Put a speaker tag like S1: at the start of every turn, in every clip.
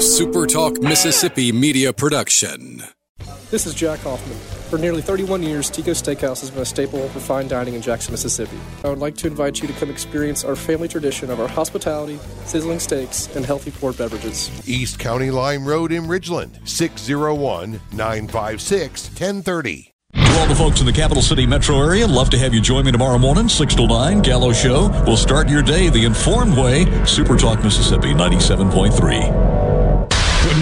S1: A Super Talk Mississippi media production.
S2: This is Jack Hoffman. For nearly 31 years, Tico Steakhouse has been a staple for fine dining in Jackson, Mississippi. I would like to invite you to come experience our family tradition of our hospitality, sizzling steaks, and healthy poured beverages.
S3: East County Line Road in Ridgeland, 601 956 1030.
S4: To all the folks in the capital city metro area, love to have you join me tomorrow morning, 6 to 9, Gallo Show. We'll start your day the informed way. Super Talk Mississippi 97.3
S5: putting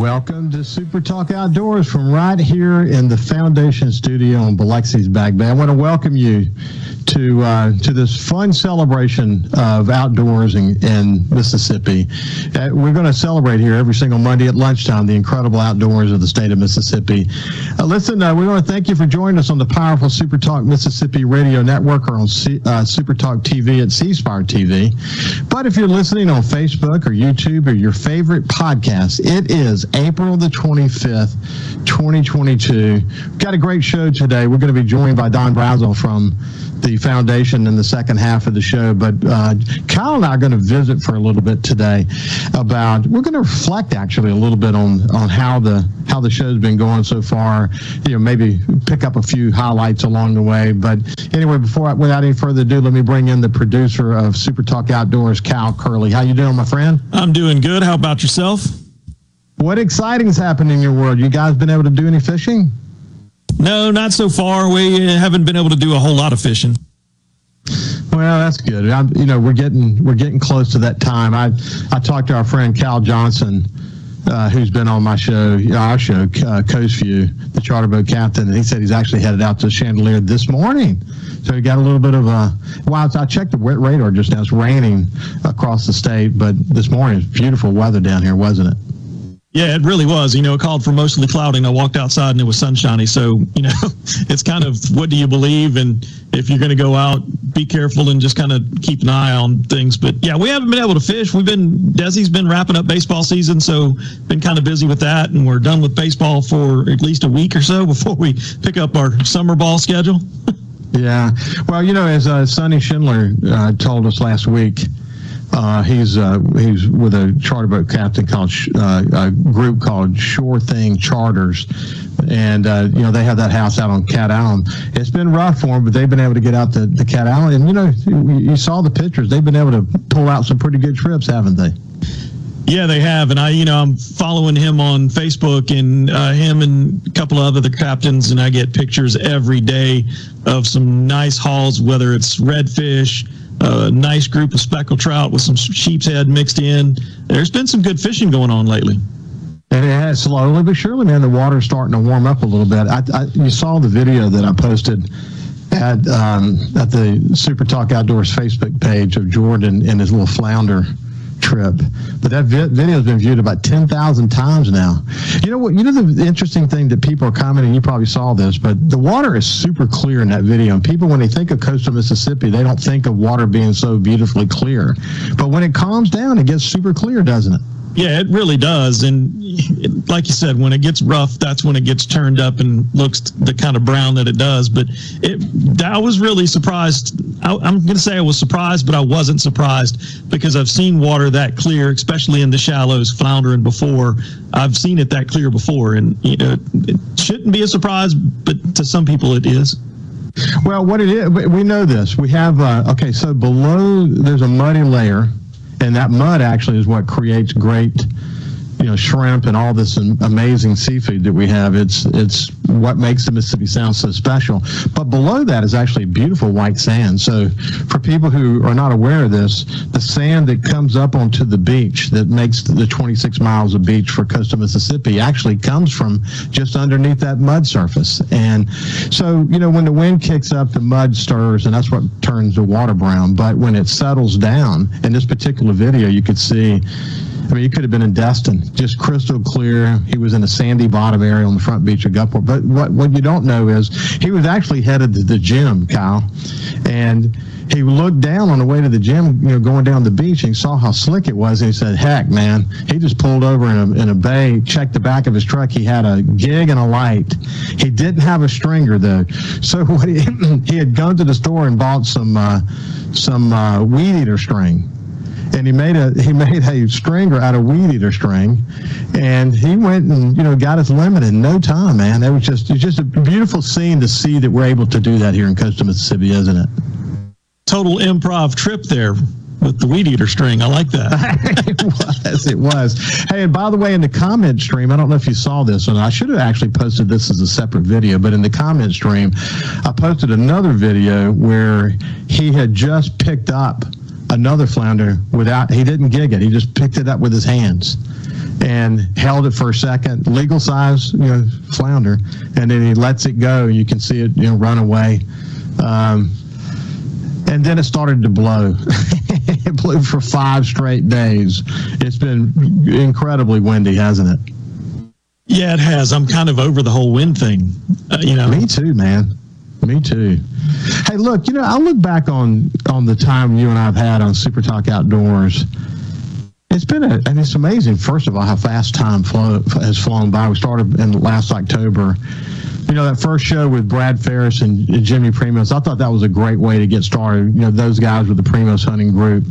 S6: Welcome to Super Talk Outdoors from right here in the Foundation Studio in Biloxi's Back Bay. I want to welcome you to uh, to this fun celebration of outdoors in, in Mississippi. Uh, we're going to celebrate here every single Monday at lunchtime the incredible outdoors of the state of Mississippi. Uh, listen, uh, we want to thank you for joining us on the powerful Super Talk Mississippi Radio Network or on C, uh, Super Talk TV at C Spire TV. But if you're listening on Facebook or YouTube or your favorite podcast, it is April the 25th, 2022. We've got a great show today. We're going to be joined by Don Brazel from the foundation in the second half of the show. But uh, Kyle and I are going to visit for a little bit today about. We're going to reflect actually a little bit on on how the how the show's been going so far. You know, maybe pick up a few highlights along the way. But anyway, before I, without any further ado, let me bring in the producer of Super Talk Outdoors, Cal Curley. How you doing, my friend?
S7: I'm doing good. How about yourself?
S6: What exciting's happened in your world? You guys been able to do any fishing?
S7: No, not so far. We haven't been able to do a whole lot of fishing.
S6: Well, that's good. I'm, you know, we're getting we're getting close to that time. I I talked to our friend Cal Johnson, uh, who's been on my show, our show, uh, Coast View, the charter boat captain, and he said he's actually headed out to Chandeleur this morning. So he got a little bit of a. Well, I checked the wet radar just now. It's raining across the state, but this morning it's beautiful weather down here, wasn't it?
S7: Yeah, it really was. You know, it called for mostly cloudy, and I walked outside and it was sunshiny. So, you know, it's kind of what do you believe? And if you're going to go out, be careful and just kind of keep an eye on things. But yeah, we haven't been able to fish. We've been, Desi's been wrapping up baseball season, so been kind of busy with that. And we're done with baseball for at least a week or so before we pick up our summer ball schedule.
S6: yeah. Well, you know, as uh, Sonny Schindler uh, told us last week, uh, he's uh, he's with a charter boat captain called uh, a group called Shore Thing Charters, and uh, you know they have that house out on Cat Island. It's been rough for them, but they've been able to get out to the Cat Island, and you know you, saw the pictures. They've been able to pull out some pretty good trips, haven't they?
S7: Yeah, they have, and I, you know, I'm following him on Facebook, and uh, him and a couple of other captains, and I get pictures every day of some nice hauls, whether it's redfish, a nice group of speckled trout with some sheep's head mixed in. There's been some good fishing going on lately.
S6: It has slowly but surely, man. The water's starting to warm up a little bit. I, I, you saw the video that I posted at um, at the Super Talk Outdoors Facebook page of Jordan and his little flounder trip. But that vi- video has been viewed about 10,000 times now. You know what? You know the interesting thing that people are commenting, you probably saw this, but the water is super clear in that video. And people, when they think of coastal Mississippi, they don't think of water being so beautifully clear. But when it calms down, it gets super clear, doesn't it?
S7: Yeah, it really does. And it, like you said, when it gets rough, that's when it gets turned up and looks the kind of brown that it does. But it, I was really surprised. I, I'm going to say I was surprised, but I wasn't surprised because I've seen water that clear, especially in the shallows, floundering before. I've seen it that clear before, and you know, it shouldn't be a surprise, but to some people it is.
S6: Well, what it is, we know this. We have uh, okay. So below, there's a muddy layer and that mud actually is what creates great you know shrimp and all this amazing seafood that we have it's it's what makes the mississippi sound so special. But below that is actually beautiful white sand. So for people who are not aware of this the sand that comes up onto the beach that makes the 26 miles of beach for coastal mississippi actually comes from just underneath that mud surface. And so you know when the wind kicks up the mud stirs and that's what turns the water brown. But when it settles down in this particular video you could see I mean, he could have been in Destin, just crystal clear. He was in a sandy bottom area on the front beach of Gulfport. But what, what you don't know is he was actually headed to the gym, Kyle, and he looked down on the way to the gym, you know, going down the beach, and saw how slick it was, and he said, "Heck, man!" He just pulled over in a, in a bay, checked the back of his truck. He had a gig and a light. He didn't have a stringer though, so he he had gone to the store and bought some uh, some uh, weed eater string and he made a he made a stringer out of weed eater string, and he went and you know got his limit in no time, man. It was just it's just a beautiful scene to see that we're able to do that here in coastal Mississippi, isn't it?
S7: Total improv trip there with the weed eater string. I like that.
S6: it was. It was. Hey, and by the way, in the comment stream, I don't know if you saw this, and I should have actually posted this as a separate video, but in the comment stream, I posted another video where he had just picked up another flounder without, he didn't gig it. He just picked it up with his hands and held it for a second, legal size, you know, flounder, and then he lets it go. You can see it, you know, run away. Um, and then it started to blow. it blew for five straight days. It's been incredibly windy, hasn't it?
S7: Yeah, it has. I'm kind of over the whole wind thing. Uh, you know,
S6: me too, man. Me too. Hey, look, you know, I look back on on the time you and I've had on Super Talk Outdoors. It's been a, and it's amazing. First of all, how fast time has flown by. We started in last October you know, that first show with Brad Farris and Jimmy Primos, I thought that was a great way to get started. You know, those guys with the Primos hunting group,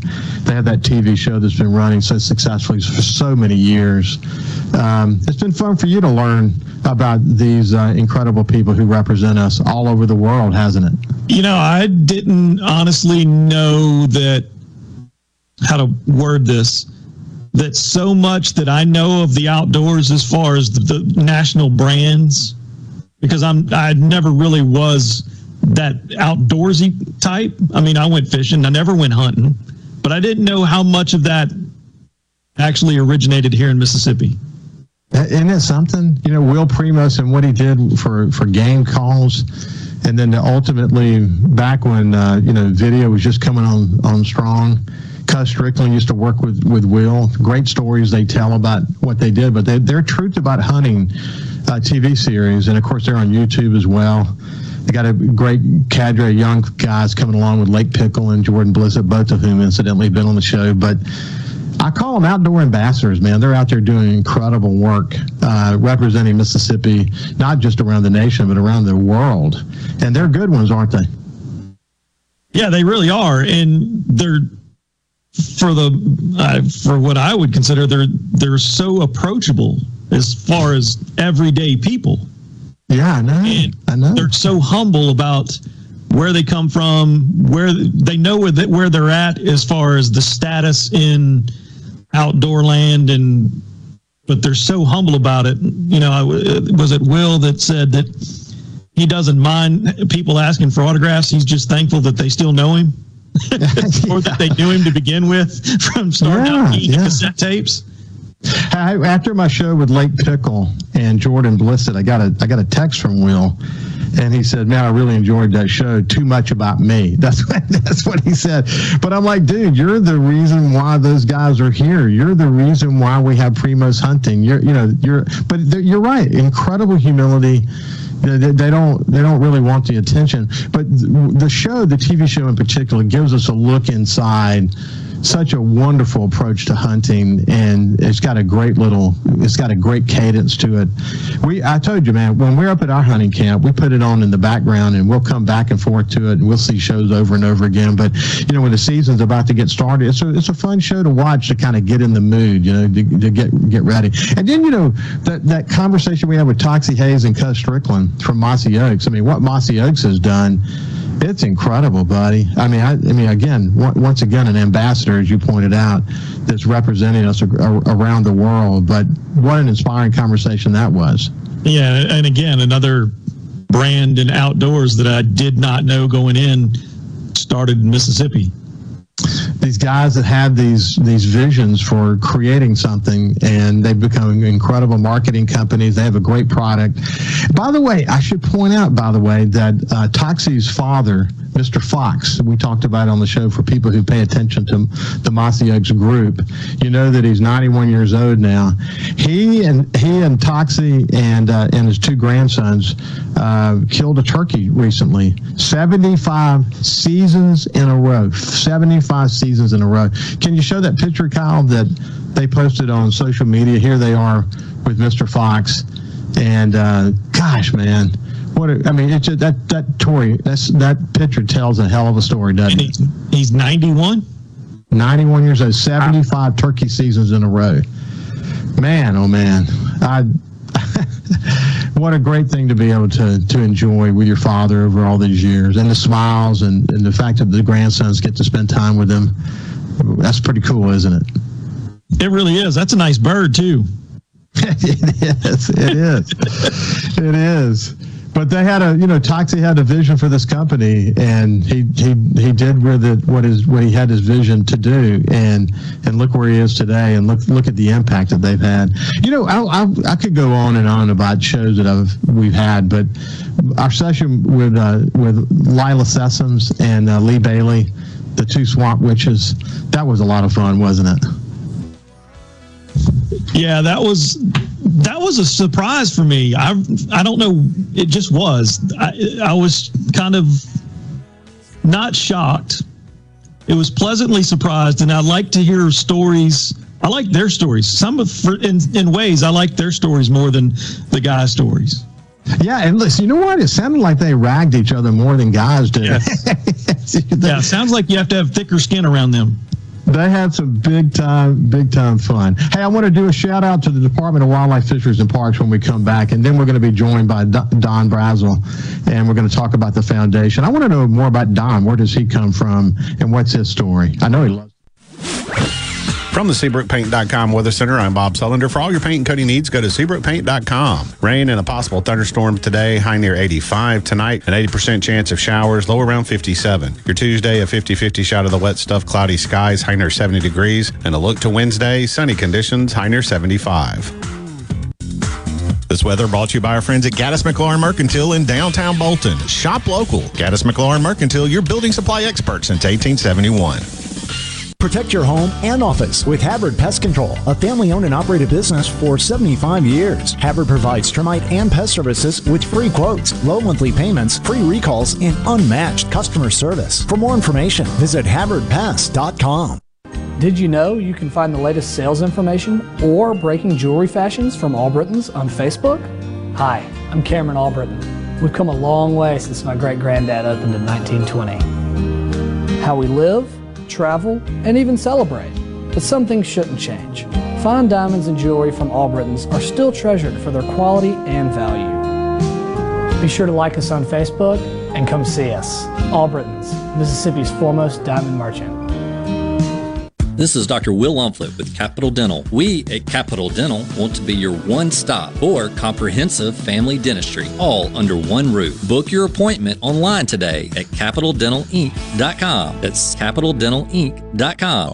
S6: they have that TV show that's been running so successfully for so many years. Um, it's been fun for you to learn about these uh, incredible people who represent us all over the world, hasn't it?
S7: You know, I didn't honestly know that how to word this that so much that I know of the outdoors as far as the, the national brands because I'm I never really was that outdoorsy type. I mean, I went fishing, I never went hunting, but I didn't know how much of that actually originated here in Mississippi.
S6: Isn't it something? You know, Will Primos and what he did for for game calls, and then ultimately back when uh, you know video was just coming on on strong. Cuz Strickland used to work with with Will. Great stories they tell about what they did, but they, their truth about hunting uh, TV series, and of course they're on YouTube as well. They got a great cadre of young guys coming along with Lake Pickle and Jordan Blissett, both of whom incidentally have been on the show. But I call them outdoor ambassadors, man. They're out there doing incredible work, uh, representing Mississippi, not just around the nation, but around the world. And they're good ones, aren't they?
S7: Yeah, they really are, and they're for the uh, for what I would consider they're they're so approachable as far as everyday people.
S6: Yeah, I know. And I know.
S7: They're so humble about where they come from, where they know where they, where they're at as far as the status in outdoor land, and but they're so humble about it. You know, I, was it Will that said that he doesn't mind people asking for autographs? He's just thankful that they still know him. or that they knew him to begin with from starting yeah, yeah. cassette tapes.
S6: I, after my show with Lake Pickle and Jordan Blissett, I got a I got a text from Will, and he said, "Man, I really enjoyed that show. Too much about me." That's what that's what he said. But I'm like, dude, you're the reason why those guys are here. You're the reason why we have Primos hunting. You're you know you're but you're right. Incredible humility. They, don't they don't really want the attention. But the show the tv show in particular gives us a look inside such a wonderful approach to hunting, and it's got a great little, it's got a great cadence to it. We, I told you, man, when we're up at our hunting camp, we put it on in the background, and we'll come back and forth to it, and we'll see shows over and over again. But you know, when the season's about to get started, it's a it's a fun show to watch to kind of get in the mood, you know, to, to get get ready. And then you know that that conversation we had with Toxey Haas and Cuz Strickland from Mossy Oaks. I mean, what Mossy Oaks has done it's incredible, buddy. I mean, I, I mean, again, once again, an ambassador, as you pointed out, that's representing us around the world. But what an inspiring conversation that was.
S7: Yeah, and again, another brand in outdoors that I did not know going in started in Mississippi
S6: these guys that have these these visions for creating something and they've become incredible marketing companies they have a great product by the way i should point out by the way that uh, toxey's father Mr. Fox, we talked about on the show for people who pay attention to the Oaks group. You know that he's 91 years old now. He and he and Toxey and uh, and his two grandsons uh, killed a turkey recently. 75 seasons in a row. 75 seasons in a row. Can you show that picture, Kyle, that they posted on social media? Here they are with Mr. Fox. And uh, gosh, man, what a, I mean, it's a, that that Tory that's that picture tells a hell of a story, doesn't it?
S8: He's 91.
S6: 91 years old, 75 turkey seasons in a row. Man, oh man, I. what a great thing to be able to to enjoy with your father over all these years, and the smiles and, and the fact that the grandsons get to spend time with him. That's pretty cool, isn't it?
S8: It really is. That's a nice bird too.
S6: it is. It is. it is. But they had a, you know, Toxey had a vision for this company, and he he he did where the what is what he had his vision to do, and and look where he is today, and look look at the impact that they've had. You know, I I, I could go on and on about shows that I've we've had, but our session with uh, with Lila Sessoms and uh, Lee Bailey, the two Swamp Witches, that was a lot of fun, wasn't it?
S8: Yeah, that was that was a surprise for me. I I don't know. It just was. I, I was kind of not shocked. It was pleasantly surprised, and I like to hear stories. I like their stories. Some of for, in in ways I like their stories more than the guys' stories.
S6: Yeah, and listen, you know what? It sounded like they ragged each other more than guys did.
S8: Yeah, yeah sounds like you have to have thicker skin around them
S6: they had some big time, big time fun. Hey, I want to do a shout out to the Department of Wildlife, Fisheries, and Parks when we come back, and then we're going to be joined by Don Brazel, and we're going to talk about the foundation. I want to know more about Don. Where does he come from, and what's his story? I know he loves.
S9: From the SeabrookPaint.com Weather Center, I'm Bob Sullender. For all your paint and coating needs, go to SeabrookPaint.com. Rain and a possible thunderstorm today, high near 85. Tonight, an 80% chance of showers, low around 57. Your Tuesday, a 50 50 shot of the wet stuff, cloudy skies, high near 70 degrees. And a look to Wednesday, sunny conditions, high near 75. This weather brought to you by our friends at Gaddis McLaurin Mercantile in downtown Bolton. Shop local. Gaddis McLaurin Mercantile, your building supply expert since 1871.
S10: Protect your home and office with Havard Pest Control, a family owned and operated business for 75 years. Havard provides termite and pest services with free quotes, low monthly payments, free recalls, and unmatched customer service. For more information, visit HavardPest.com.
S11: Did you know you can find the latest sales information or breaking jewelry fashions from Allbritton's on Facebook? Hi, I'm Cameron Allbritton. We've come a long way since my great granddad opened in 1920. How we live, travel, and even celebrate. But some things shouldn't change. Fine diamonds and jewelry from all Allbritton's are still treasured for their quality and value. Be sure to like us on Facebook and come see us. All Allbritton's, Mississippi's foremost diamond merchant.
S12: This is Dr. Will Umflett with Capital Dental. We at Capital Dental want to be your one stop for comprehensive family dentistry, all under one roof. Book your appointment online today at capitaldentalinc.com. That's capitaldentalinc.com.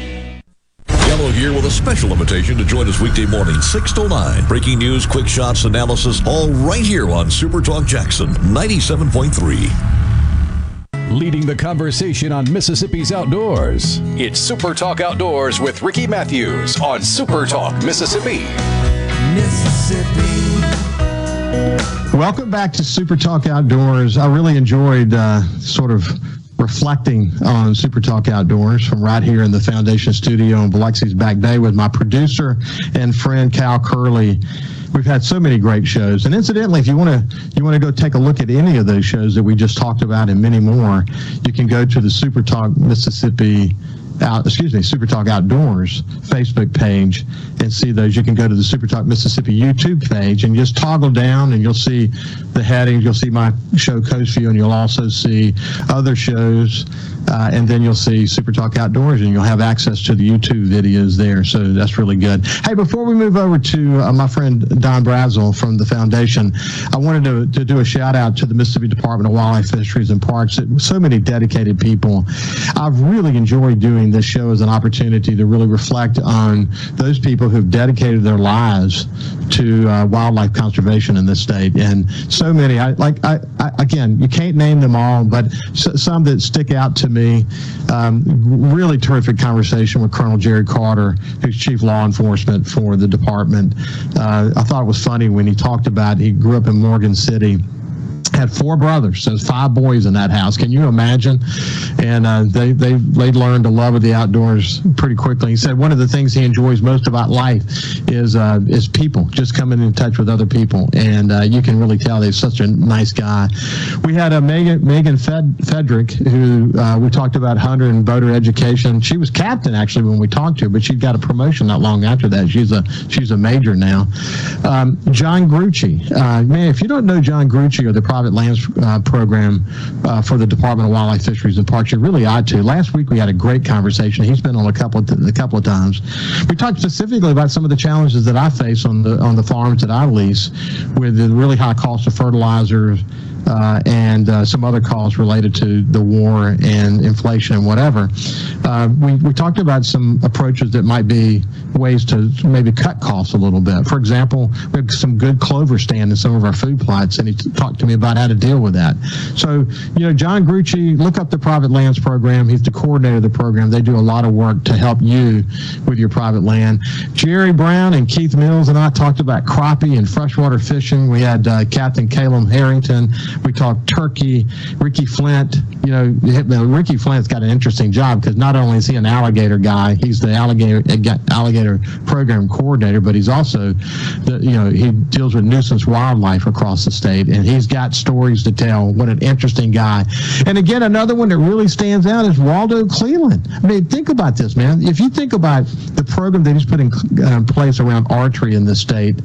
S13: Gallo here with a special invitation to join us weekday morning, 6 to 9. Breaking news, quick shots, analysis, all right here on Super Talk Jackson 97.3.
S4: Leading the conversation on Mississippi's outdoors.
S14: It's Super Talk Outdoors with Ricky Matthews on Super Talk Mississippi.
S15: Mississippi.
S6: Welcome back to Super Talk Outdoors. I really enjoyed uh, sort of reflecting on Super Talk Outdoors from right here in the Foundation Studio in Biloxi's Back Bay with my producer and friend Cal Curley. We've had so many great shows, and incidentally, if you want to you want to go take a look at any of those shows that we just talked about and many more, you can go to the Super Talk Mississippi out, excuse me, Super Talk Outdoors Facebook page and see those. You can go to the Super Talk Mississippi YouTube page and just toggle down and you'll see the headings. You'll see my show Coast View and you'll also see other shows. Uh, and then you'll see Super Talk Outdoors and you'll have access to the YouTube videos there. So that's really good. Hey, before we move over to uh, my friend Don Brazel from the foundation, I wanted to, to do a shout out to the Mississippi Department of Wildlife, Fisheries, and Parks. So many dedicated people. I've really enjoyed doing this show as an opportunity to really reflect on those people who've dedicated their lives to uh, wildlife conservation in this state. And so many, I like, I, I again, you can't name them all, but some that stick out to me. Um, really terrific conversation with Colonel Jerry Carter, who's chief law enforcement for the department. Uh, I thought it was funny when he talked about he grew up in Morgan City had four brothers, so five boys in that house. Can you imagine? And uh, they they they learned to love of the outdoors pretty quickly. He said one of the things he enjoys most about life is uh, is people, just coming in touch with other people, and uh, you can really tell he's such a nice guy. We had a Megan Megan Fed, Fedrick who uh, we talked about hunter and boater education. She was captain actually when we talked to her, but she got a promotion not long after that. She's a she's a major now. Um, John Grucci, uh, man, if you don't know John Grucci or the private lands uh, program uh, for the Department of Wildlife, Fisheries, and Parks, you really ought to. Last week we had a great conversation. He's been on a couple of th- a couple of times. We talked specifically about some of the challenges that I face on the on the farms that I lease with the really high cost of fertilizer. Uh, and uh, some other costs related to the war and inflation and whatever. Uh, we, we talked about some approaches that might be ways to maybe cut costs a little bit. For example, we have some good clover stand in some of our food plots, and he talked to me about how to deal with that. So, you know, John Grucci, look up the private lands program. He's the coordinator of the program. They do a lot of work to help you with your private land. Jerry Brown and Keith Mills and I talked about crappie and freshwater fishing. We had uh, Captain Caleb Harrington. We talked turkey. Ricky Flynt, you know, Ricky Flynt's got an interesting job because not only is he an alligator guy, he's the alligator alligator program coordinator, but he's also, the, you know, he deals with nuisance wildlife across the state, and he's got stories to tell. What an interesting guy! And again, another one that really stands out is Waldo Cleveland. I mean, think about this, man. If you think about the program that he's put in uh, place around archery in the state,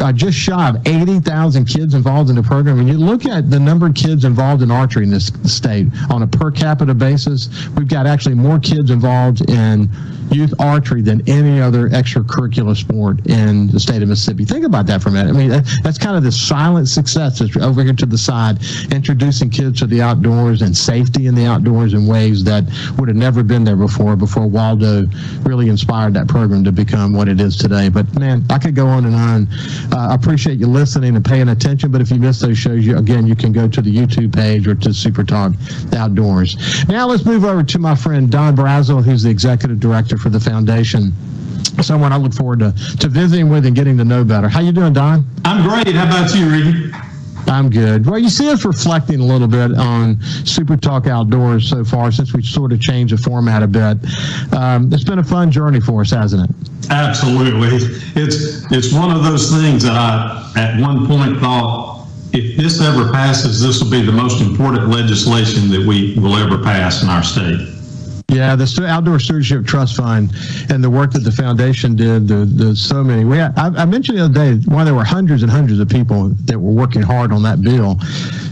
S6: uh, just shy of eighty thousand kids involved in the program, and you look at the number of kids involved in archery in this state on a per capita basis, we've got actually more kids involved in youth archery than any other extracurricular sport in the state of Mississippi. Think about that for a minute. I mean, that's kind of the silent success that's over here to the side, introducing kids to the outdoors and safety in the outdoors in ways that would have never been there before, before Waldo really inspired that program to become what it is today. But man, I could go on and on. Uh, I appreciate you listening and paying attention, but if you missed those shows, you, again, you can go to the YouTube page or to Super Talk Outdoors. Now let's move over to my friend Don Brazel, who's the executive director for the foundation. Someone I look forward to, to visiting with and getting to know better. How you doing, Don?
S7: I'm great. How about you, Ricky?
S6: I'm good. Well, you see us reflecting a little bit on Super Talk Outdoors so far since we sort of changed the format a bit. Um, it's been a fun journey for us, hasn't it?
S7: Absolutely. It's it's one of those things that I at one point thought if this ever passes, this will be the most important legislation that we will ever pass in our state.
S6: Yeah, the Outdoor Stewardship Trust Fund and the work that the foundation did. The, the so many. We I, I mentioned the other day why there were hundreds and hundreds of people that were working hard on that bill.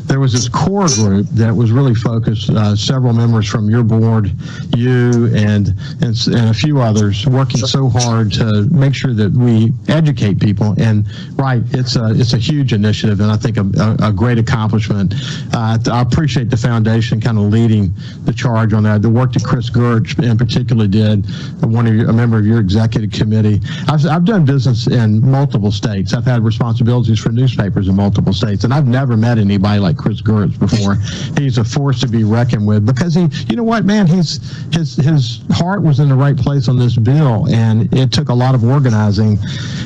S6: There was this core group that was really focused. Uh, several members from your board, you and, and and a few others working so hard to make sure that we educate people. And right, it's a it's a huge initiative, and I think a, a, a great accomplishment. Uh, I appreciate the foundation kind of leading the charge on that. The work that Chris Gertz in particular did, one of your, a member of your executive committee. I've, I've done business in multiple states. I've had responsibilities for newspapers in multiple states, and I've never met anybody like Chris Gertz before. He's a force to be reckoned with because he, you know what, man, he's his his heart was in the right place on this bill, and it took a lot of organizing,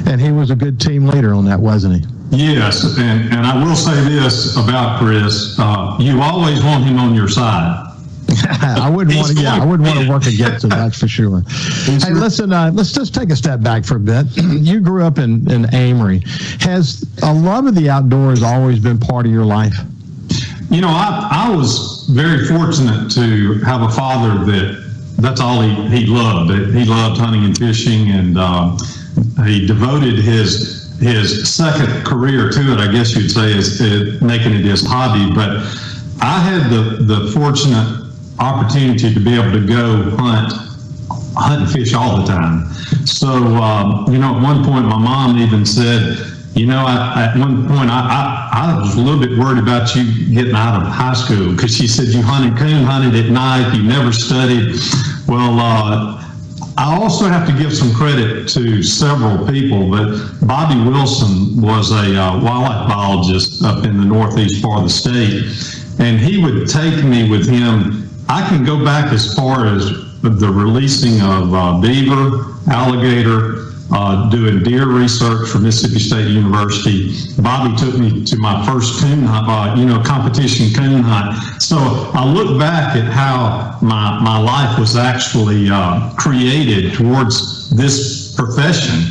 S6: and he was a good team leader on that, wasn't he?
S7: Yes, and, and I will say this about Chris, uh, you always want him on your side.
S6: I wouldn't want to. Yeah, I wouldn't want to work against him. That's for sure. Hey, listen. Uh, let's just take a step back for a bit. you grew up in in Amory. Has a love of the outdoors always been part of your life?
S7: You know, I, I was very fortunate to have a father that that's all he, he loved. He loved hunting and fishing, and um, he devoted his his second career to it. I guess you'd say is, is making it his hobby. But I had the the fortunate opportunity to be able to go hunt hunt and fish all the time. So, um, you know, at one point, my mom even said, you know, I, at one point, I, I, I was a little bit worried about you getting out of high school because she said you hunted coon hunted at night, you never studied. Well, uh, I also have to give some credit to several people, but Bobby Wilson was a uh, wildlife biologist up in the northeast part of the state, and he would take me with him. I can go back as far as the releasing of uh, beaver, alligator, uh, doing deer research for Mississippi State University. Bobby took me to my first coon uh, you know, competition coon hunt. So I look back at how my, my life was actually uh, created towards this profession.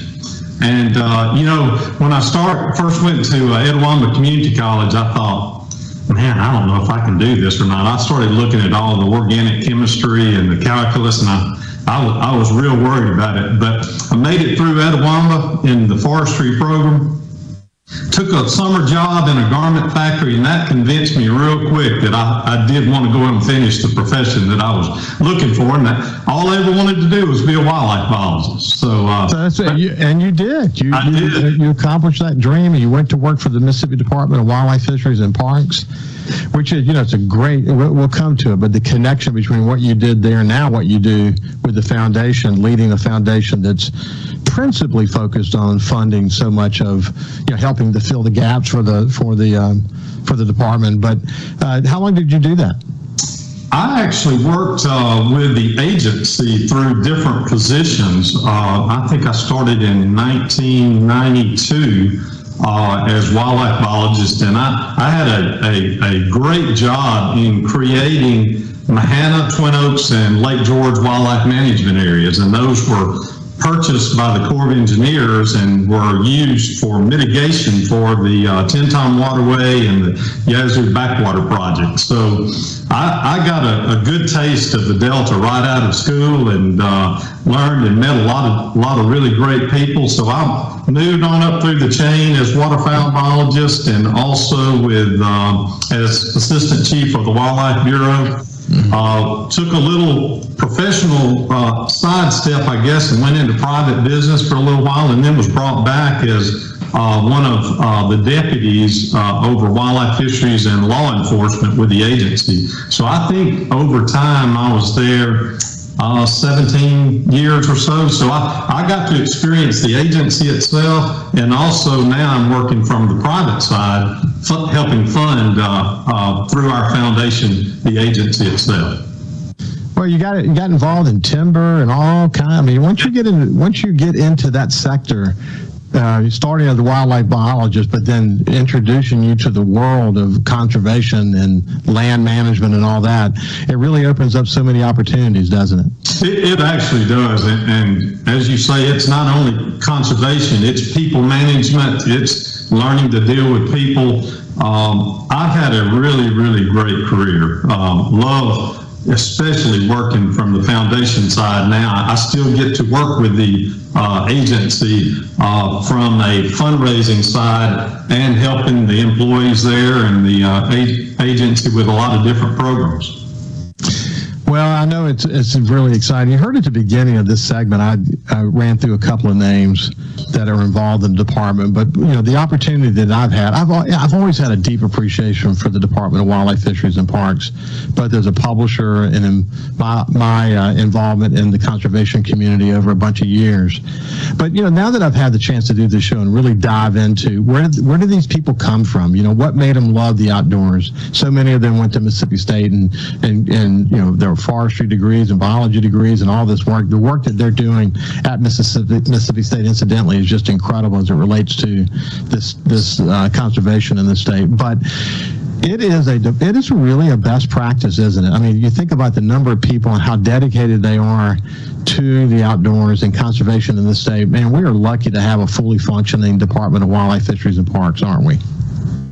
S7: And, uh, you know, when I start, first went to uh, Community College, I thought, man, I don't know if I can do this or not. I started looking at all the organic chemistry and the calculus, and I, I, was, I was real worried about it. But I made it through Itawamba in the forestry program. Took a summer job in a garment factory, and that convinced me real quick that I, I did want to go and finish the profession that I was looking for. And that all I ever wanted to do was be a wildlife biologist. So, uh,
S6: So that's it. You, and you did. You,
S7: I
S6: you,
S7: did.
S6: you accomplished that dream. and You went to work for the Mississippi Department of Wildlife, Fisheries, and Parks, which is, you know, it's a great, we'll, come to it, but the connection between what you did there now what you do with the foundation, leading the foundation that's principally focused on funding so much of, you know, helping to fill the gaps for the, for the, um, for the department. But uh, how long did you do that?
S7: I actually worked uh, with the agency through different positions. Uh, I think I started in 1992 uh, as wildlife biologist, and I, I had a, a, a great job in creating Mahannah, Twin Oaks, and Lake George wildlife management areas, and those were purchased by the Corps of Engineers and were used for mitigation for the uh, Tenn-Tom Waterway and the Yazoo Backwater Project. So I, I got a, a, good taste of the Delta right out of school and uh, learned and met a lot of a lot of really great people. So I moved on up through the chain as waterfowl biologist and also with um, as assistant chief of the Wildlife Bureau. Uh, took a little professional uh, sidestep, I guess, and went into private business for a little while, and then was brought back as uh, one of uh, the deputies uh, over wildlife fisheries and law enforcement with the agency. So I think over time I was there uh, 17 years or so. So I, I got to experience the agency itself, and also now I'm working from the private side, f- helping fund uh, uh, through our foundation the agency itself.
S6: Well, you got you got involved in timber and all kind. I mean, once you get in, once you get into that sector, uh, starting as a wildlife biologist, but then introducing you to the world of conservation and land management and all that, it really opens up so many opportunities, doesn't it?
S7: It, it actually does, and, and as you say, it's not only conservation; it's people management. It's learning to deal with people. Um, I've had a really, really great career. Um, love especially working from the foundation side now, I still get to work with the uh, agency uh, from a fundraising side and helping the employees there and the uh, agency with a lot of different programs.
S6: Well, I know it's it's really exciting. You heard at the beginning of this segment, I, I ran through a couple of names that are involved in the department, but you know the opportunity that I've had, I've I've always had a deep appreciation for the Department of Wildlife, Fisheries, and Parks, But there's a publisher and in my my uh, involvement in the conservation community over a bunch of years. But you know now that I've had the chance to do this show and really dive into where did, where do these people come from? You know what made them love the outdoors? So many of them went to Mississippi State and and and you know they're forestry degrees and biology degrees and all this work. The work that they're doing at Mississippi, Mississippi State, incidentally, is just incredible as it relates to this this uh, conservation in the state. But it is a it is really a best practice, isn't it? I mean, you think about the number of people and how dedicated they are to the outdoors and conservation in the state. Man, we are lucky to have a fully functioning Department of Wildlife, Fisheries, and Parks, aren't we?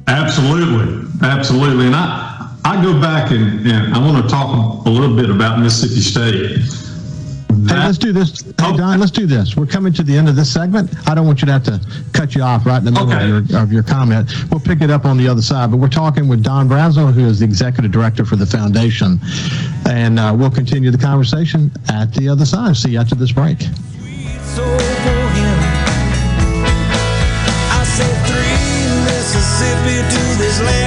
S7: Absolutely, absolutely. And I I go back and, and I want to talk a little bit about Mississippi State.
S6: Hey, let's do this. Hey, Don, let's do this. We're coming to the end of this segment. I don't want you to have to cut you off right in the middle
S7: Okay.
S6: of, your, of your comment. We'll pick it up on the other side. But we're talking with Don Brazel, who is the executive director for the foundation. And uh, we'll continue the conversation at the other side. See you after this break.
S15: I said three Mississippi to this land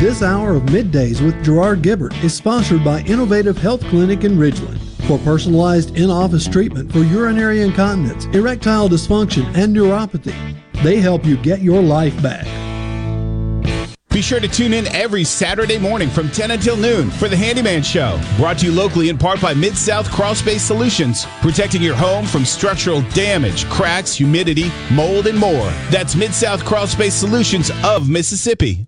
S16: This hour of Middays with Gerard Gibert is sponsored by Innovative Health Clinic in Ridgeland. For personalized in office treatment for urinary incontinence, erectile dysfunction, and neuropathy, they help you get your life back.
S17: Be sure to tune in every Saturday morning from 10 until noon for the Handyman Show. Brought to you locally in part by Mid South Crawl Space Solutions, protecting your home from structural damage, cracks, humidity, mold, and more. That's Mid South Crawl Space Solutions of Mississippi.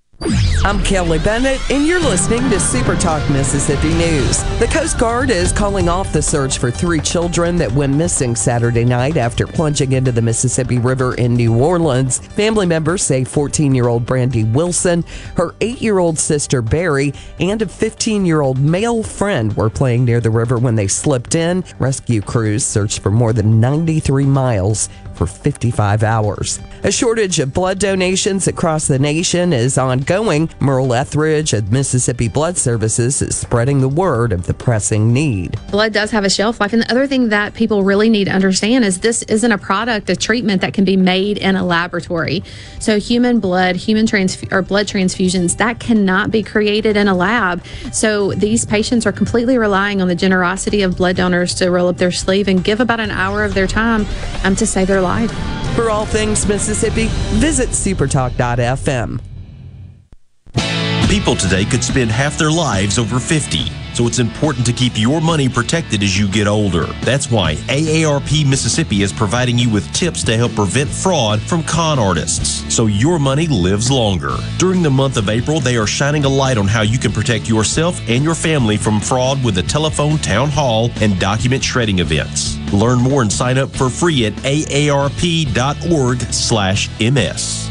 S18: I'm Kelly Bennett, and you're listening to Super Talk Mississippi News. The Coast Guard is calling off the search for three children that went missing Saturday night after plunging into the Mississippi River in New Orleans. Family members say 14 year old Brandy Wilson, her 8 year old sister Barry, and a 15 year old male friend were playing near the river when they slipped in. Rescue crews searched for more than 93 miles for 55 hours. A shortage of blood donations across the nation is ongoing. Merle Etheridge of Mississippi Blood Services is spreading the word of the pressing need.
S19: Blood does have a shelf life. And the other thing that people really need to understand is this isn't a product, a treatment that can be made in a laboratory. So human blood, human or blood transfusions, that cannot be created in a lab. So these patients are completely relying on the generosity of blood donors to roll up their sleeve and give about an hour of their time um, to save their life.
S18: For all things Mississippi, visit supertalk.fm.
S20: People today could spend half their lives over 50. So it's important to keep your money protected as you get older. That's why AARP Mississippi is providing you with tips to help prevent fraud from con artists so your money lives longer. During the month of April, they are shining a light on how you can protect yourself and your family from fraud with the telephone town hall and document shredding events. Learn more and sign up for free at aarp.org/ms.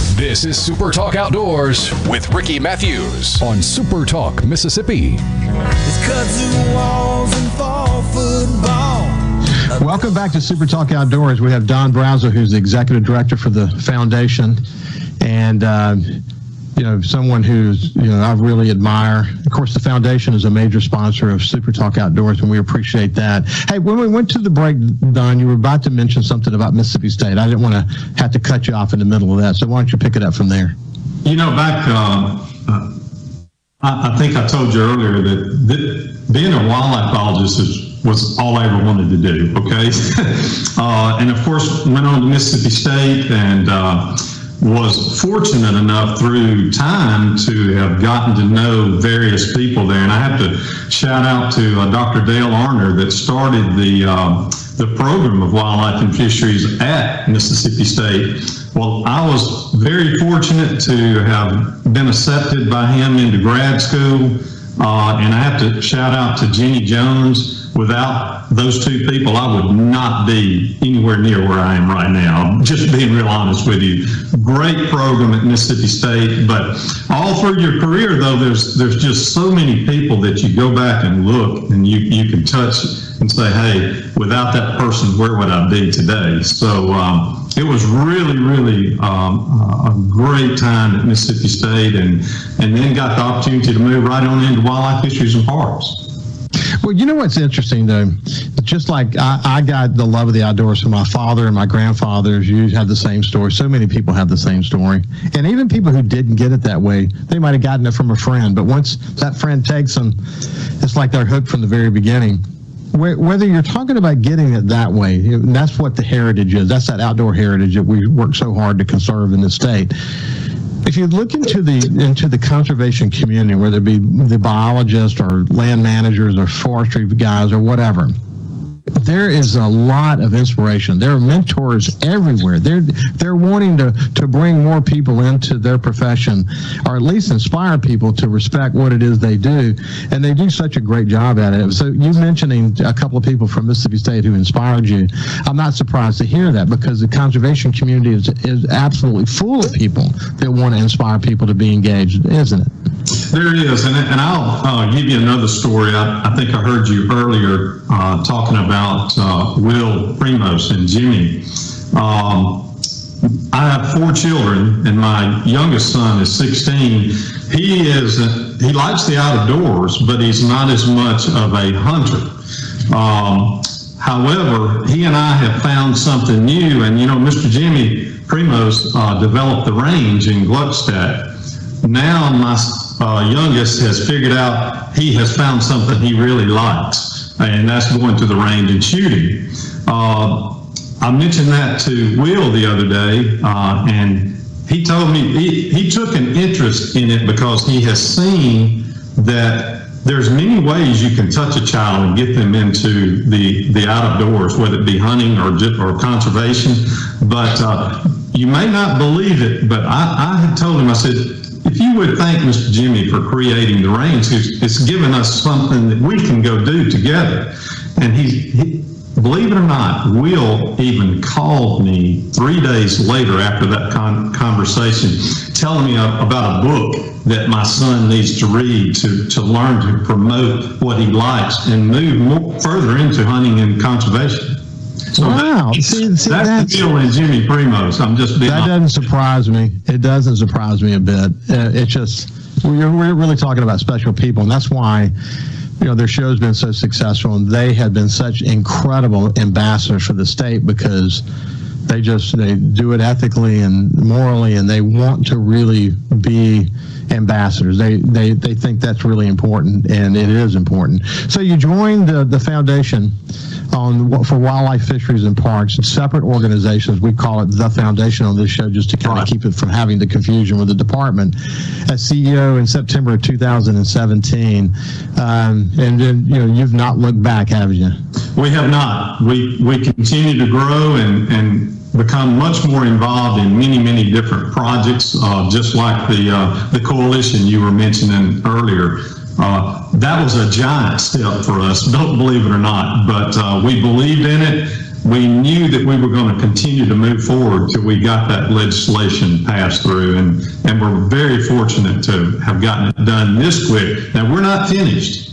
S4: This is Super Talk Outdoors
S14: with Ricky Matthews
S4: on Super Talk Mississippi.
S6: Welcome back to Super Talk Outdoors. We have Don Brazel, who's the executive director for the foundation, and uh, you know someone who's you know I really admire. Of course, the foundation is a major sponsor of Super Talk Outdoors, and we appreciate that. Hey, when we went to the break, Don, you were about to mention something about Mississippi State. I didn't want to have to cut you off in the middle of that, so why don't you pick it up from there?
S7: You know, back, uh, uh, I, I, think I told you earlier that, that being a wildlife biologist is, was all I ever wanted to do, okay? uh, and of course, went on to Mississippi State and uh, was fortunate enough through time to have gotten to know various people there. And I have to shout out to uh, Dr. Dale Arner that started the um, the program of wildlife and fisheries at Mississippi State. Well, I was very fortunate to have been accepted by him into grad school. Uh, and I have to shout out to Jenny Jones. Without those two people, I would not be anywhere near where I am right now. Just being real honest with you. Great program at Mississippi State, but all through your career, though, there's there's just so many people that you go back and look and you you can touch and say, hey, without that person, where would I be today? So. Um, it was really, really um, a great time at Mississippi State, and and then got the opportunity to move right on into wildlife fisheries and parks.
S6: Well, you know what's interesting though, just like I, I, got the love of the outdoors from my father and my grandfathers. You have the same story. So many people have the same story, and even people who didn't get it that way, they might have gotten it from a friend. But once that friend takes them, it's like they're hooked from the very beginning. whether you're talking about getting it that way, that's what the heritage is. That's that outdoor heritage that we work so hard to conserve in the state. If you look into the into the conservation community, whether it be the biologists or land managers or forestry guys or whatever, there is a lot of inspiration. There are mentors everywhere. They're they're wanting to to bring more people into their profession, or at least inspire people to respect what it is they do, and they do such a great job at it. So you mentioning a couple of people from Mississippi State who inspired you, I'm not surprised to hear that because the conservation community is is absolutely full of people that want to inspire people to be engaged, isn't it?
S7: There is, and, and I'll uh, give you another story. I, I think I heard you earlier uh, talking about uh, Will Primos and Jimmy. Um, I have four children, and my youngest son is 16. He is he likes the outdoors, but he's not as much of a hunter. Um, however, he and I have found something new, and you know, Mr. Jimmy Primos uh, developed the range in Gluckstadt. Now my uh, youngest has figured out he has found something he really likes, and that's going to the range and shooting. Uh, I mentioned that to Will the other day, uh, and he told me he, he took an interest in it because he has seen that there's many ways you can touch a child and get them into the the out of doors, whether it be hunting or or conservation. But uh, you may not believe it, but I, I had told him I said if you would thank Mr. Jimmy for creating the range, it's, it's given us something that we can go do together. And he, he, believe it or not, Will even called me three days later after that con- conversation, telling me about a book that my son needs to read to, to learn to promote what he likes and move more, further into hunting and conservation. So
S6: wow,
S7: that,
S6: see, see,
S7: that's,
S6: that's
S7: the deal in Jimmy Primos. I'm just being
S6: that doesn't surprise me. It doesn't surprise me a bit. Uh, it's just we're, we're really talking about special people, and that's why you know their show's been so successful, and they have been such incredible ambassadors for the state because they just they do it ethically and morally, and they want to really be ambassadors. They they they think that's really important, and it is important. So you joined the the foundation on for wildlife fisheries and parks separate organizations. We call it the foundation on this show just to kind of keep it from having the confusion with the department. As ceo in september of 2017 um, and then you know you've not looked back have you?
S7: We have not. We we continue to grow and and become much more involved in many, many different projects, uh, just like the uh, the coalition you were mentioning earlier. Uh, that was a giant step for us. Don't believe it or not, but uh, we believed in it. We knew that we were going to continue to move forward till we got that legislation passed through, and and we're very fortunate to have gotten it done this quick. Now we're not finished.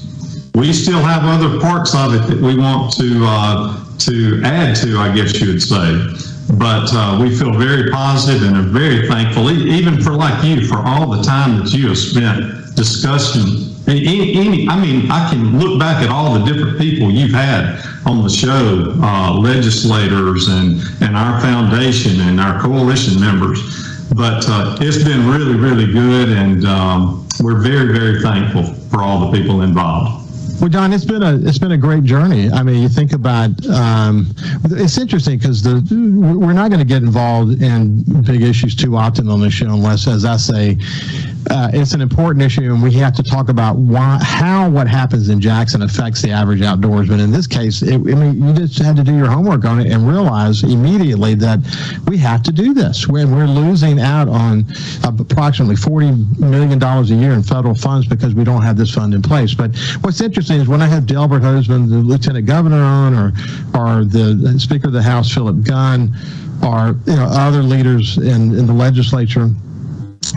S7: We still have other parts of it that we want to uh, to add to, I guess you would say but uh, we feel very positive and are very thankful, even for like you, for all the time that you have spent discussing. Any, any, I mean, I can look back at all the different people you've had on the show, uh, legislators and, and our foundation and our coalition members. But uh, it's been really, really good, and um, we're very, very thankful for all the people involved.
S6: Well, John, it's been a it's been a great journey. I mean, you think about um, it's interesting because we're not going to get involved in big issues too often on the show unless, as I say, uh, it's an important issue, and we have to talk about why how what happens in Jackson affects the average outdoorsman. In this case, it, I mean, you just had to do your homework on it and realize immediately that we have to do this. When we're losing out on approximately forty million dollars a year in federal funds because we don't have this fund in place. But what's interesting is when I have Delbert Hosemann, the lieutenant governor, on, or or the Speaker of the House, Philip Gunn, or you know other leaders in in the legislature,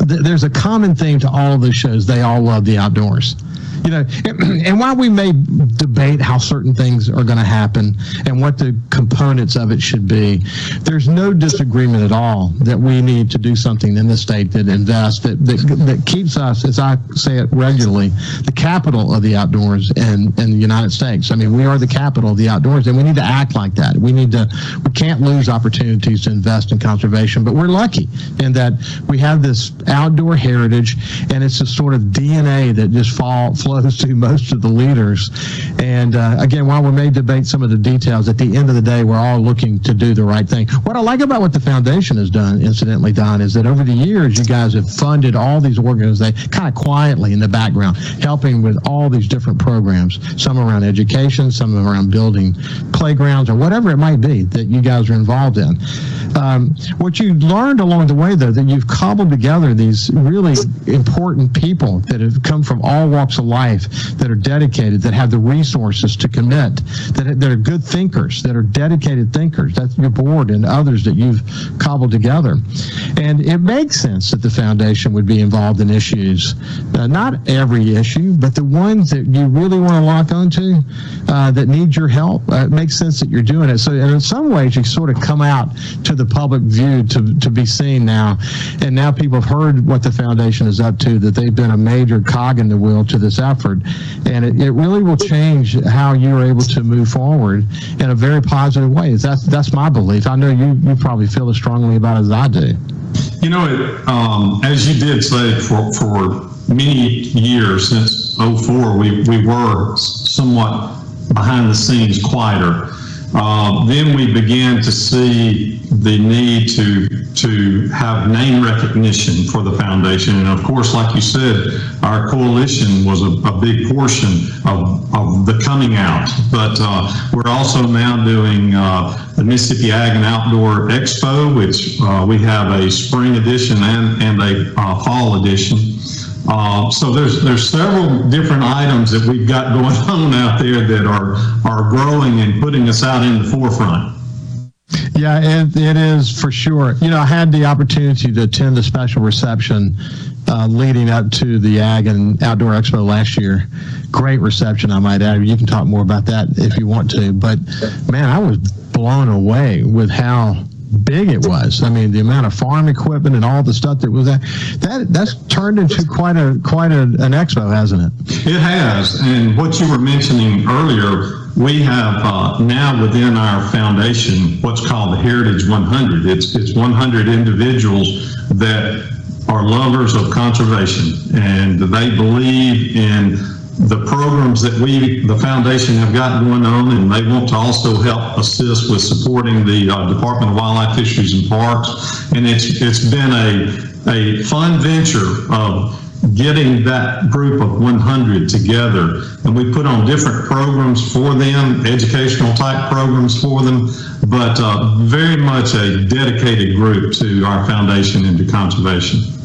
S6: th- there's a common theme to all of those shows. They all love the outdoors you know, and while we may debate how certain things are going to happen and what the components of it should be, there's no disagreement at all that we need to do something in the state that invests that that, that keeps us, as I say it regularly, the capital of the outdoors in in the United States. I mean, we are the capital of the outdoors, and we need to act like that. We need to. We can't lose opportunities to invest in conservation, but we're lucky in that we have this outdoor heritage, and it's a sort of DNA that just fall flows to most of the leaders. And uh, again, while we may debate some of the details, at the end of the day, we're all looking to do the right thing. What I like about what the foundation has done, incidentally, Don, is that over the years, you guys have funded all these organizations kind of quietly in the background, helping with all these different programs, some around education, some around building playgrounds, or whatever it might be that you guys are involved in. Um, what you learned along the way, though, that you've cobbled together these really important people that have come from all walks of life, that are dedicated, that have the resources to commit, that, that are good thinkers, that are dedicated thinkers. That's your board and others that you've cobbled together. And it makes sense that the foundation would be involved in issues, uh, not every issue, but the ones that you really want to lock onto uh, that need your help. Uh, it makes sense that you're doing it. So, in some ways, you sort of come out to the public view to, to be seen now. And now people have heard what the foundation is up to, that they've been a major cog in the wheel to this effort. And it, it really will change how you're able to move forward in a very positive way. That's, that's my belief. I know you, you probably feel as strongly about it as I do.
S7: You know, it, um, as you did say, for, for many years since 04, we, we were somewhat behind the scenes quieter. Uh, then we began to see the need to to have name recognition for the foundation, and of course, like you said, our coalition was a, a big portion of, of the coming out. But uh, we're also now doing uh, the Mississippi Ag and Outdoor Expo, which uh, we have a spring edition and and a uh, fall edition. Uh, so there's there's several different items that we've got going on out there that are are growing and putting us out in the forefront.
S6: Yeah, it, it is for sure. You know, I had the opportunity to attend the special reception uh, leading up to the Ag and Outdoor Expo last year. Great reception, I might add. You can talk more about that if you want to. But man, I was blown away with how big it was. I mean, the amount of farm equipment and all the stuff that was there. That that's turned into quite a quite a, an expo, hasn't it?
S7: It has. And what you were mentioning earlier, we have uh, now within our foundation what's called the Heritage 100. It's it's 100 individuals that are lovers of conservation and they believe in the programs that we, the foundation, have got going on, and they want to also help assist with supporting the uh, Department of Wildlife, Fisheries, and Parks. And it's it's been a a fun venture of getting that group of 100 together, and we put on different programs for them, educational type programs for them, but uh, very much a dedicated group to our foundation and to conservation.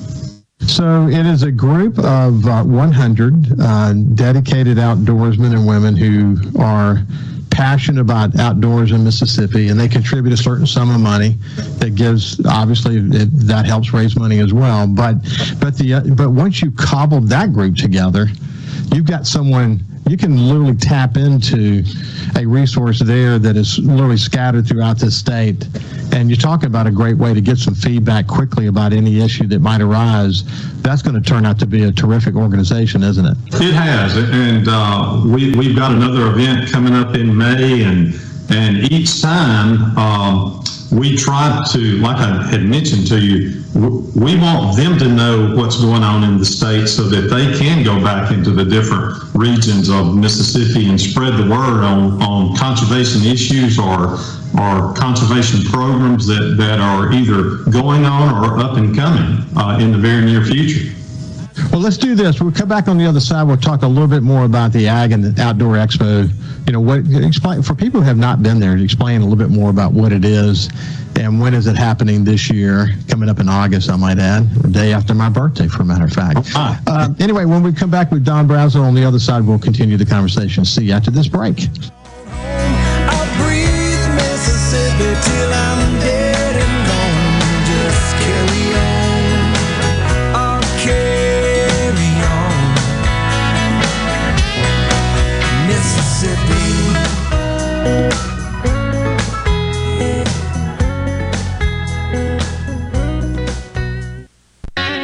S6: So it is a group of uh, 100 uh, dedicated outdoorsmen and women who are passionate about outdoors in Mississippi, and they contribute a certain sum of money that gives. Obviously, it, that helps raise money as well. But but the uh, but once you cobbled that group together, you've got someone you can literally tap into a resource there that is literally scattered throughout the state. And you're talking about a great way to get some feedback quickly about any issue that might arise. That's going to turn out to be a terrific organization, isn't it?
S7: It has, and uh, we we've got another event coming up in May, and and each time. Um, we try to, like I had mentioned to you, we want them to know what's going on in the state so that they can go back into the different regions of Mississippi and spread the word on, on conservation issues or or conservation programs that, that are either going on or up and coming uh, in the very near future.
S6: Well, let's do this. We'll come back on the other side. We'll talk a little bit more about the Ag and the Outdoor Expo. You know, what explain for people who have not been there. Explain a little bit more about what it is and when is it happening this year? Coming up in August, I might add, the day after my birthday, for a matter of fact. Uh, anyway, when we come back with Don Brazel on the other side, we'll continue the conversation. See you after this break.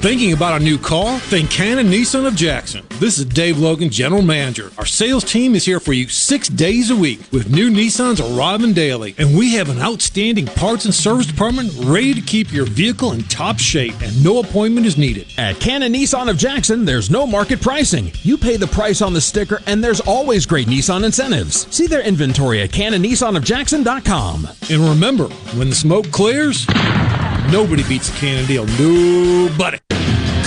S21: Thinking about a new car? Think Cannon Nissan of Jackson. This is Dave Logan, General Manager. Our sales team is here for you six days a week with new Nissans arriving daily. And we have an outstanding parts and service department ready to keep your vehicle in top shape and no appointment is needed.
S22: At Cannon Nissan of Jackson, there's no market pricing. You pay the price on the sticker and there's always great Nissan incentives. See their inventory at CannonNissanofJackson.com.
S21: And remember, when the smoke clears, nobody beats a Cannon deal. Nobody.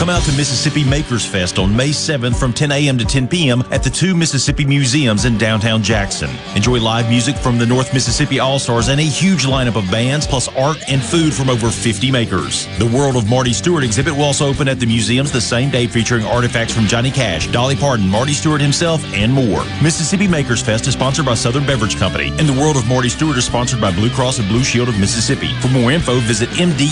S20: Come out to Mississippi Makers Fest on May 7th from 10 a.m. to 10 p.m. at the two Mississippi Museums in downtown Jackson. Enjoy live music from the North Mississippi All Stars and a huge lineup of bands, plus art and food from over 50 makers. The World of Marty Stuart exhibit will also open at the museums the same day, featuring artifacts from Johnny Cash, Dolly Parton, Marty Stuart himself, and more. Mississippi Makers Fest is sponsored by Southern Beverage Company, and the World of Marty Stuart is sponsored by Blue Cross and Blue Shield of Mississippi. For more info, visit mdah.ms.gov.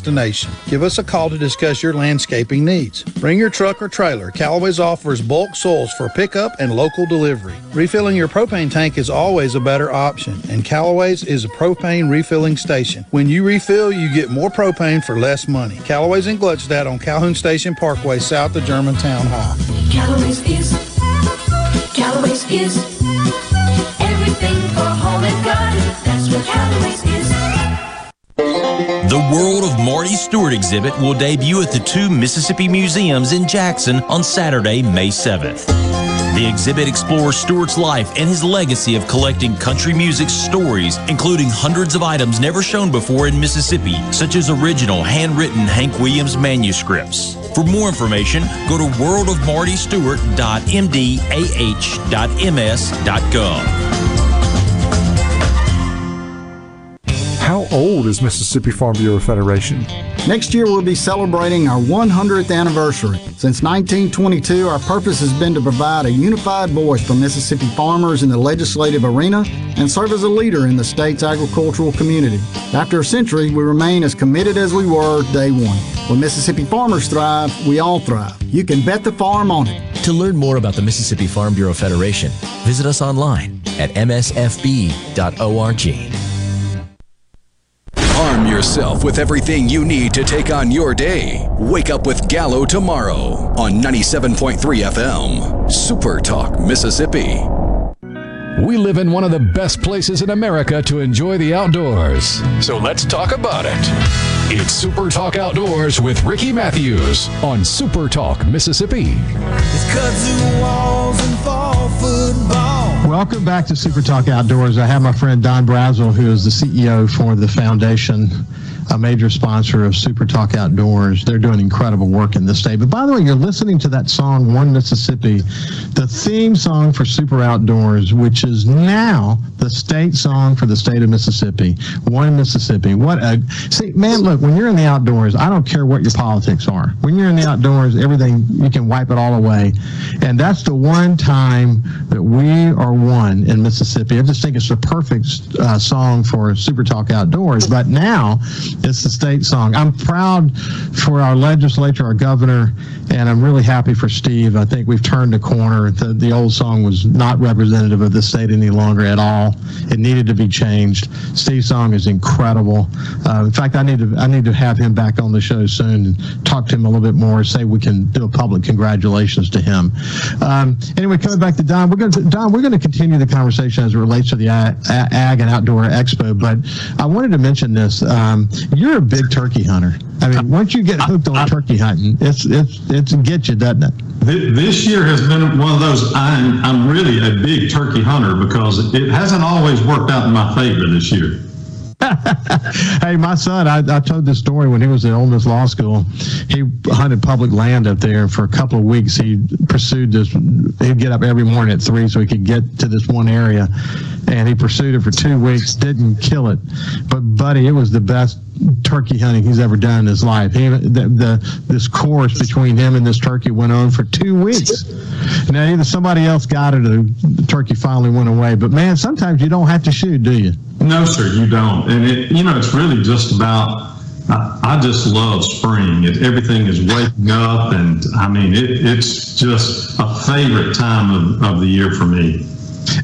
S23: Give us a call to discuss your landscaping needs. Bring your truck or trailer. Callaway's offers bulk soils for pickup and local delivery. Refilling your propane tank is always a better option, and Callaway's is a propane refilling station. When you refill, you get more propane for less money. Callaway's in Gluckstadt on Calhoun Station Parkway, south of Germantown High.
S24: Callaway's is, Callaway's is everything for home and garden. That's what Callaway's is.
S20: The World of Marty Stuart exhibit will debut at the two Mississippi Museums in Jackson on Saturday, May 7th. The exhibit explores Stuart's life and his legacy of collecting country music stories, including hundreds of items never shown before in Mississippi, such as original handwritten Hank Williams manuscripts. For more information, go to
S25: worldofmartystuart.mdah.ms.gov. old is Mississippi Farm Bureau Federation?
S26: Next year, we'll be celebrating our 100th anniversary. Since 1922, our purpose has been to provide a unified voice for Mississippi farmers in the legislative arena and serve as a leader in the state's agricultural community. After a century, we remain as committed as we were day one. When Mississippi farmers thrive, we all thrive. You can bet the farm on it.
S27: To learn more about the Mississippi Farm Bureau Federation, visit us online at msfb.org.
S28: Arm yourself with everything you need to take on your day. Wake up with Gallo tomorrow on 97.3 FM. Super Talk, Mississippi.
S4: We live in one of the best places in America to enjoy the outdoors. So let's talk about it. It's Super Talk Outdoors with Ricky Matthews on Super Talk, Mississippi.
S6: Welcome back to Super Talk Outdoors. I have my friend Don Brazel, who is the CEO for the foundation, a major sponsor of Super Talk Outdoors. They're doing incredible work in this state. But by the way, you're listening to that song, One Mississippi, the theme song for Super Outdoors, which is now the state song for the state of Mississippi. One Mississippi. What a see, man, look, when you're in the outdoors, I don't care what your politics are. When you're in the outdoors, everything you can wipe it all away. And that's the one time that we are one in Mississippi. I just think it's the perfect uh, song for Super Talk Outdoors. But now It's the state song. I'm proud for our legislature, our governor, and I'm really happy for Steve. I think we've turned a corner. The, the old song was not representative of the state any longer at all. It needed to be changed. Steve's song is incredible. Uh, in fact, I need to I need to have him back on the show soon and talk to him a little bit more. Say we can do a public congratulations to him. Um, anyway, coming back to Don, we're going to Don, we're going to continue the conversation as it relates to the Ag, and Outdoor Expo. But I wanted to mention this. Um, you're a big turkey hunter. I mean, once you get hooked on turkey hunting, it's it's it's gets you, doesn't it?
S7: This year has been one of those. I'm I'm really a big turkey hunter because it hasn't always worked out in my favor this year.
S6: hey, my son, I, I told this story when he was at Ole Miss Law School. He hunted public land up there for a couple of weeks. He pursued this. He'd get up every morning at three so he could get to this one area, and he pursued it for two weeks. Didn't kill it, but buddy, it was the best turkey hunting he's ever done in his life. He, the, the this course between him and this turkey went on for two weeks. Now either somebody else got it or the turkey finally went away. But man, sometimes you don't have to shoot, do you?
S7: No, sir, you don't. And it, you know, it's really just about. I, I just love spring. It, everything is waking up, and I mean, it, it's just a favorite time of, of the year for me.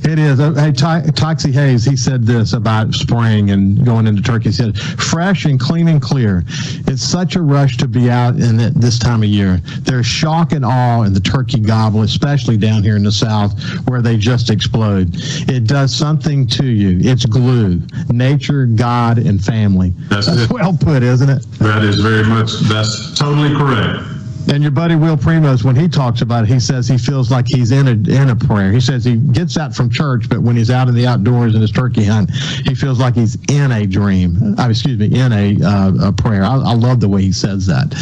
S6: It is. Uh, Hey, Toxey Haas, he said this about spring and going into turkey. He said, fresh and clean and clear. It's such a rush to be out in it this time of year. There's shock and awe in the turkey gobble, especially down here in the South where they just explode. It does something to you. It's glue. Nature, God, and family.
S7: That's it.
S6: well put, isn't it?
S7: That is very much. That's totally correct.
S6: And your buddy Will Primos, when he talks about it, he says he feels like he's in a in a prayer. He says he gets out from church, but when he's out in the outdoors in his turkey hunt, he feels like he's in a dream. Uh, excuse me, in a, uh, a prayer. I, I love the way he says that.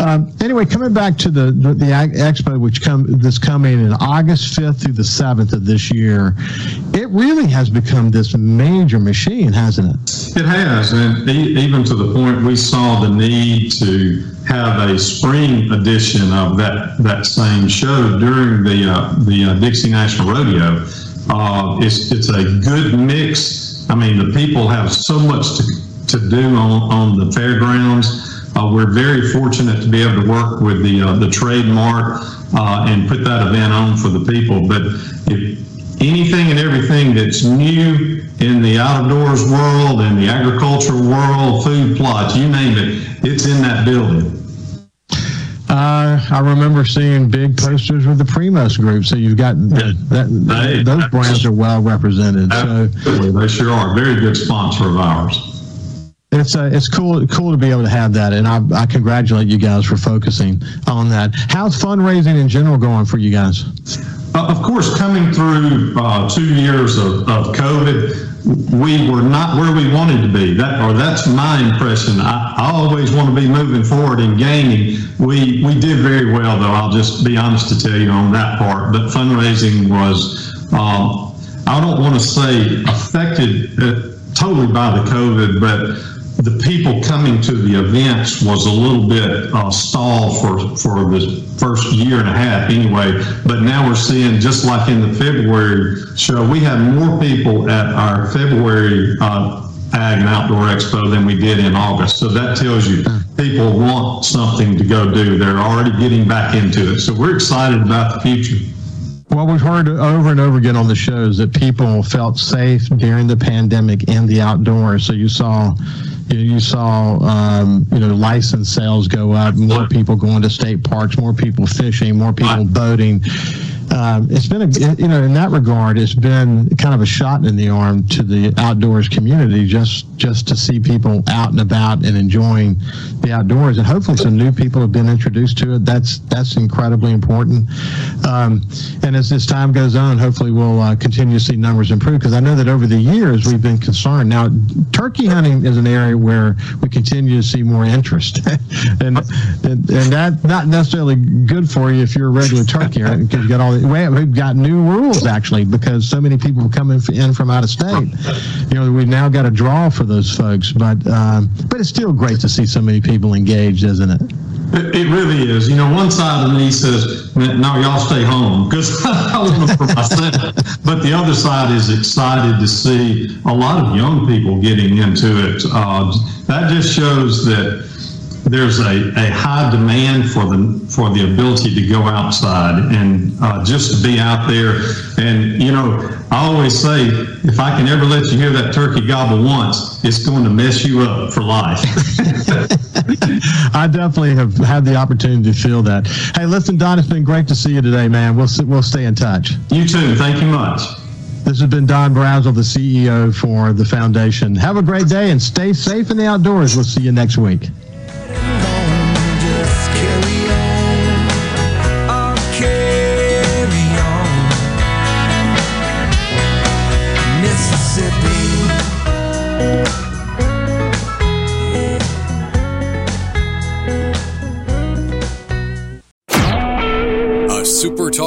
S6: Um, anyway, coming back to the the, the expo, which come this coming in August fifth through the seventh of this year, it really has become this major machine, hasn't it?
S7: It has, and even to the point we saw the need to have a spring edition of that that same show during the uh, the uh, Dixie National Rodeo. Uh, it's it's a good mix. I mean, the people have so much to, to do on, on the fairgrounds. Uh, we're very fortunate to be able to work with the uh, the Trade Mart uh, and put that event on for the people. But if anything and everything that's new in the outdoors world and the agricultural world, food plots, you name it, it's in that building.
S6: Uh, I remember seeing big posters with the Primos group. So you've got that, that those brands are well represented. So
S7: they sure are. Very good sponsor of ours.
S6: it's uh, it's cool cool to be able to have that, and I, I congratulate you guys for focusing on that. How's fundraising in general going for you guys?
S7: Of course, coming through uh, two years of, of COVID, we were not where we wanted to be. That, or that's my impression. I, I always want to be moving forward and gaining. We we did very well, though. I'll just be honest to tell you on that part. But fundraising was, um, I don't want to say affected uh, totally by the COVID, but the people coming to the events was a little bit uh, stalled for for the first year and a half anyway. But now we're seeing just like in the February show, we had more people at our February uh, Ag and Outdoor Expo than we did in August. So that tells you people want something to go do. They're already getting back into it. So we're excited about the future.
S6: Well, we've heard over and over again on the shows that people felt safe during the pandemic in the outdoors. So you saw, you, you saw, um, you know, license sales go up, more people going to state parks, more people fishing, more people boating. Um, it's been a, you know, in that regard, it's been kind of a shot in the arm to the outdoors community just just to see people out and about and enjoying the outdoors, and hopefully some new people have been introduced to it. That's that's incredibly important. Um, and as this time goes on, hopefully we'll uh, continue to see numbers improve because I know that over the years we've been concerned. Now, turkey hunting is an area where we continue to see more interest, and, and and that's not necessarily good for you if you're a regular turkey hunter because you got all the, we- we've got new rules actually because so many people are coming in from out of state. You know, we've now got a draw for those folks, but um, but it's still great to see so many people engaged, isn't it?
S7: It, it really is. You know, one side of me says, "No, y'all stay home," because I want them for myself. but the other side is excited to see a lot of young people getting into it. Uh, that just shows that there's a, a high demand for the for the ability to go outside and uh, just to be out there. And you know, I always say, if I can ever let you hear that turkey gobble once, it's going to mess you up for life.
S6: I definitely have had the opportunity to feel that. Hey, listen, Don, it's been great to see you today, man. We'll we'll stay in touch.
S7: You too. Thank you much.
S6: This has been Don Brazel, the CEO for the foundation. Have a great day and stay safe in the outdoors. We'll see you next week.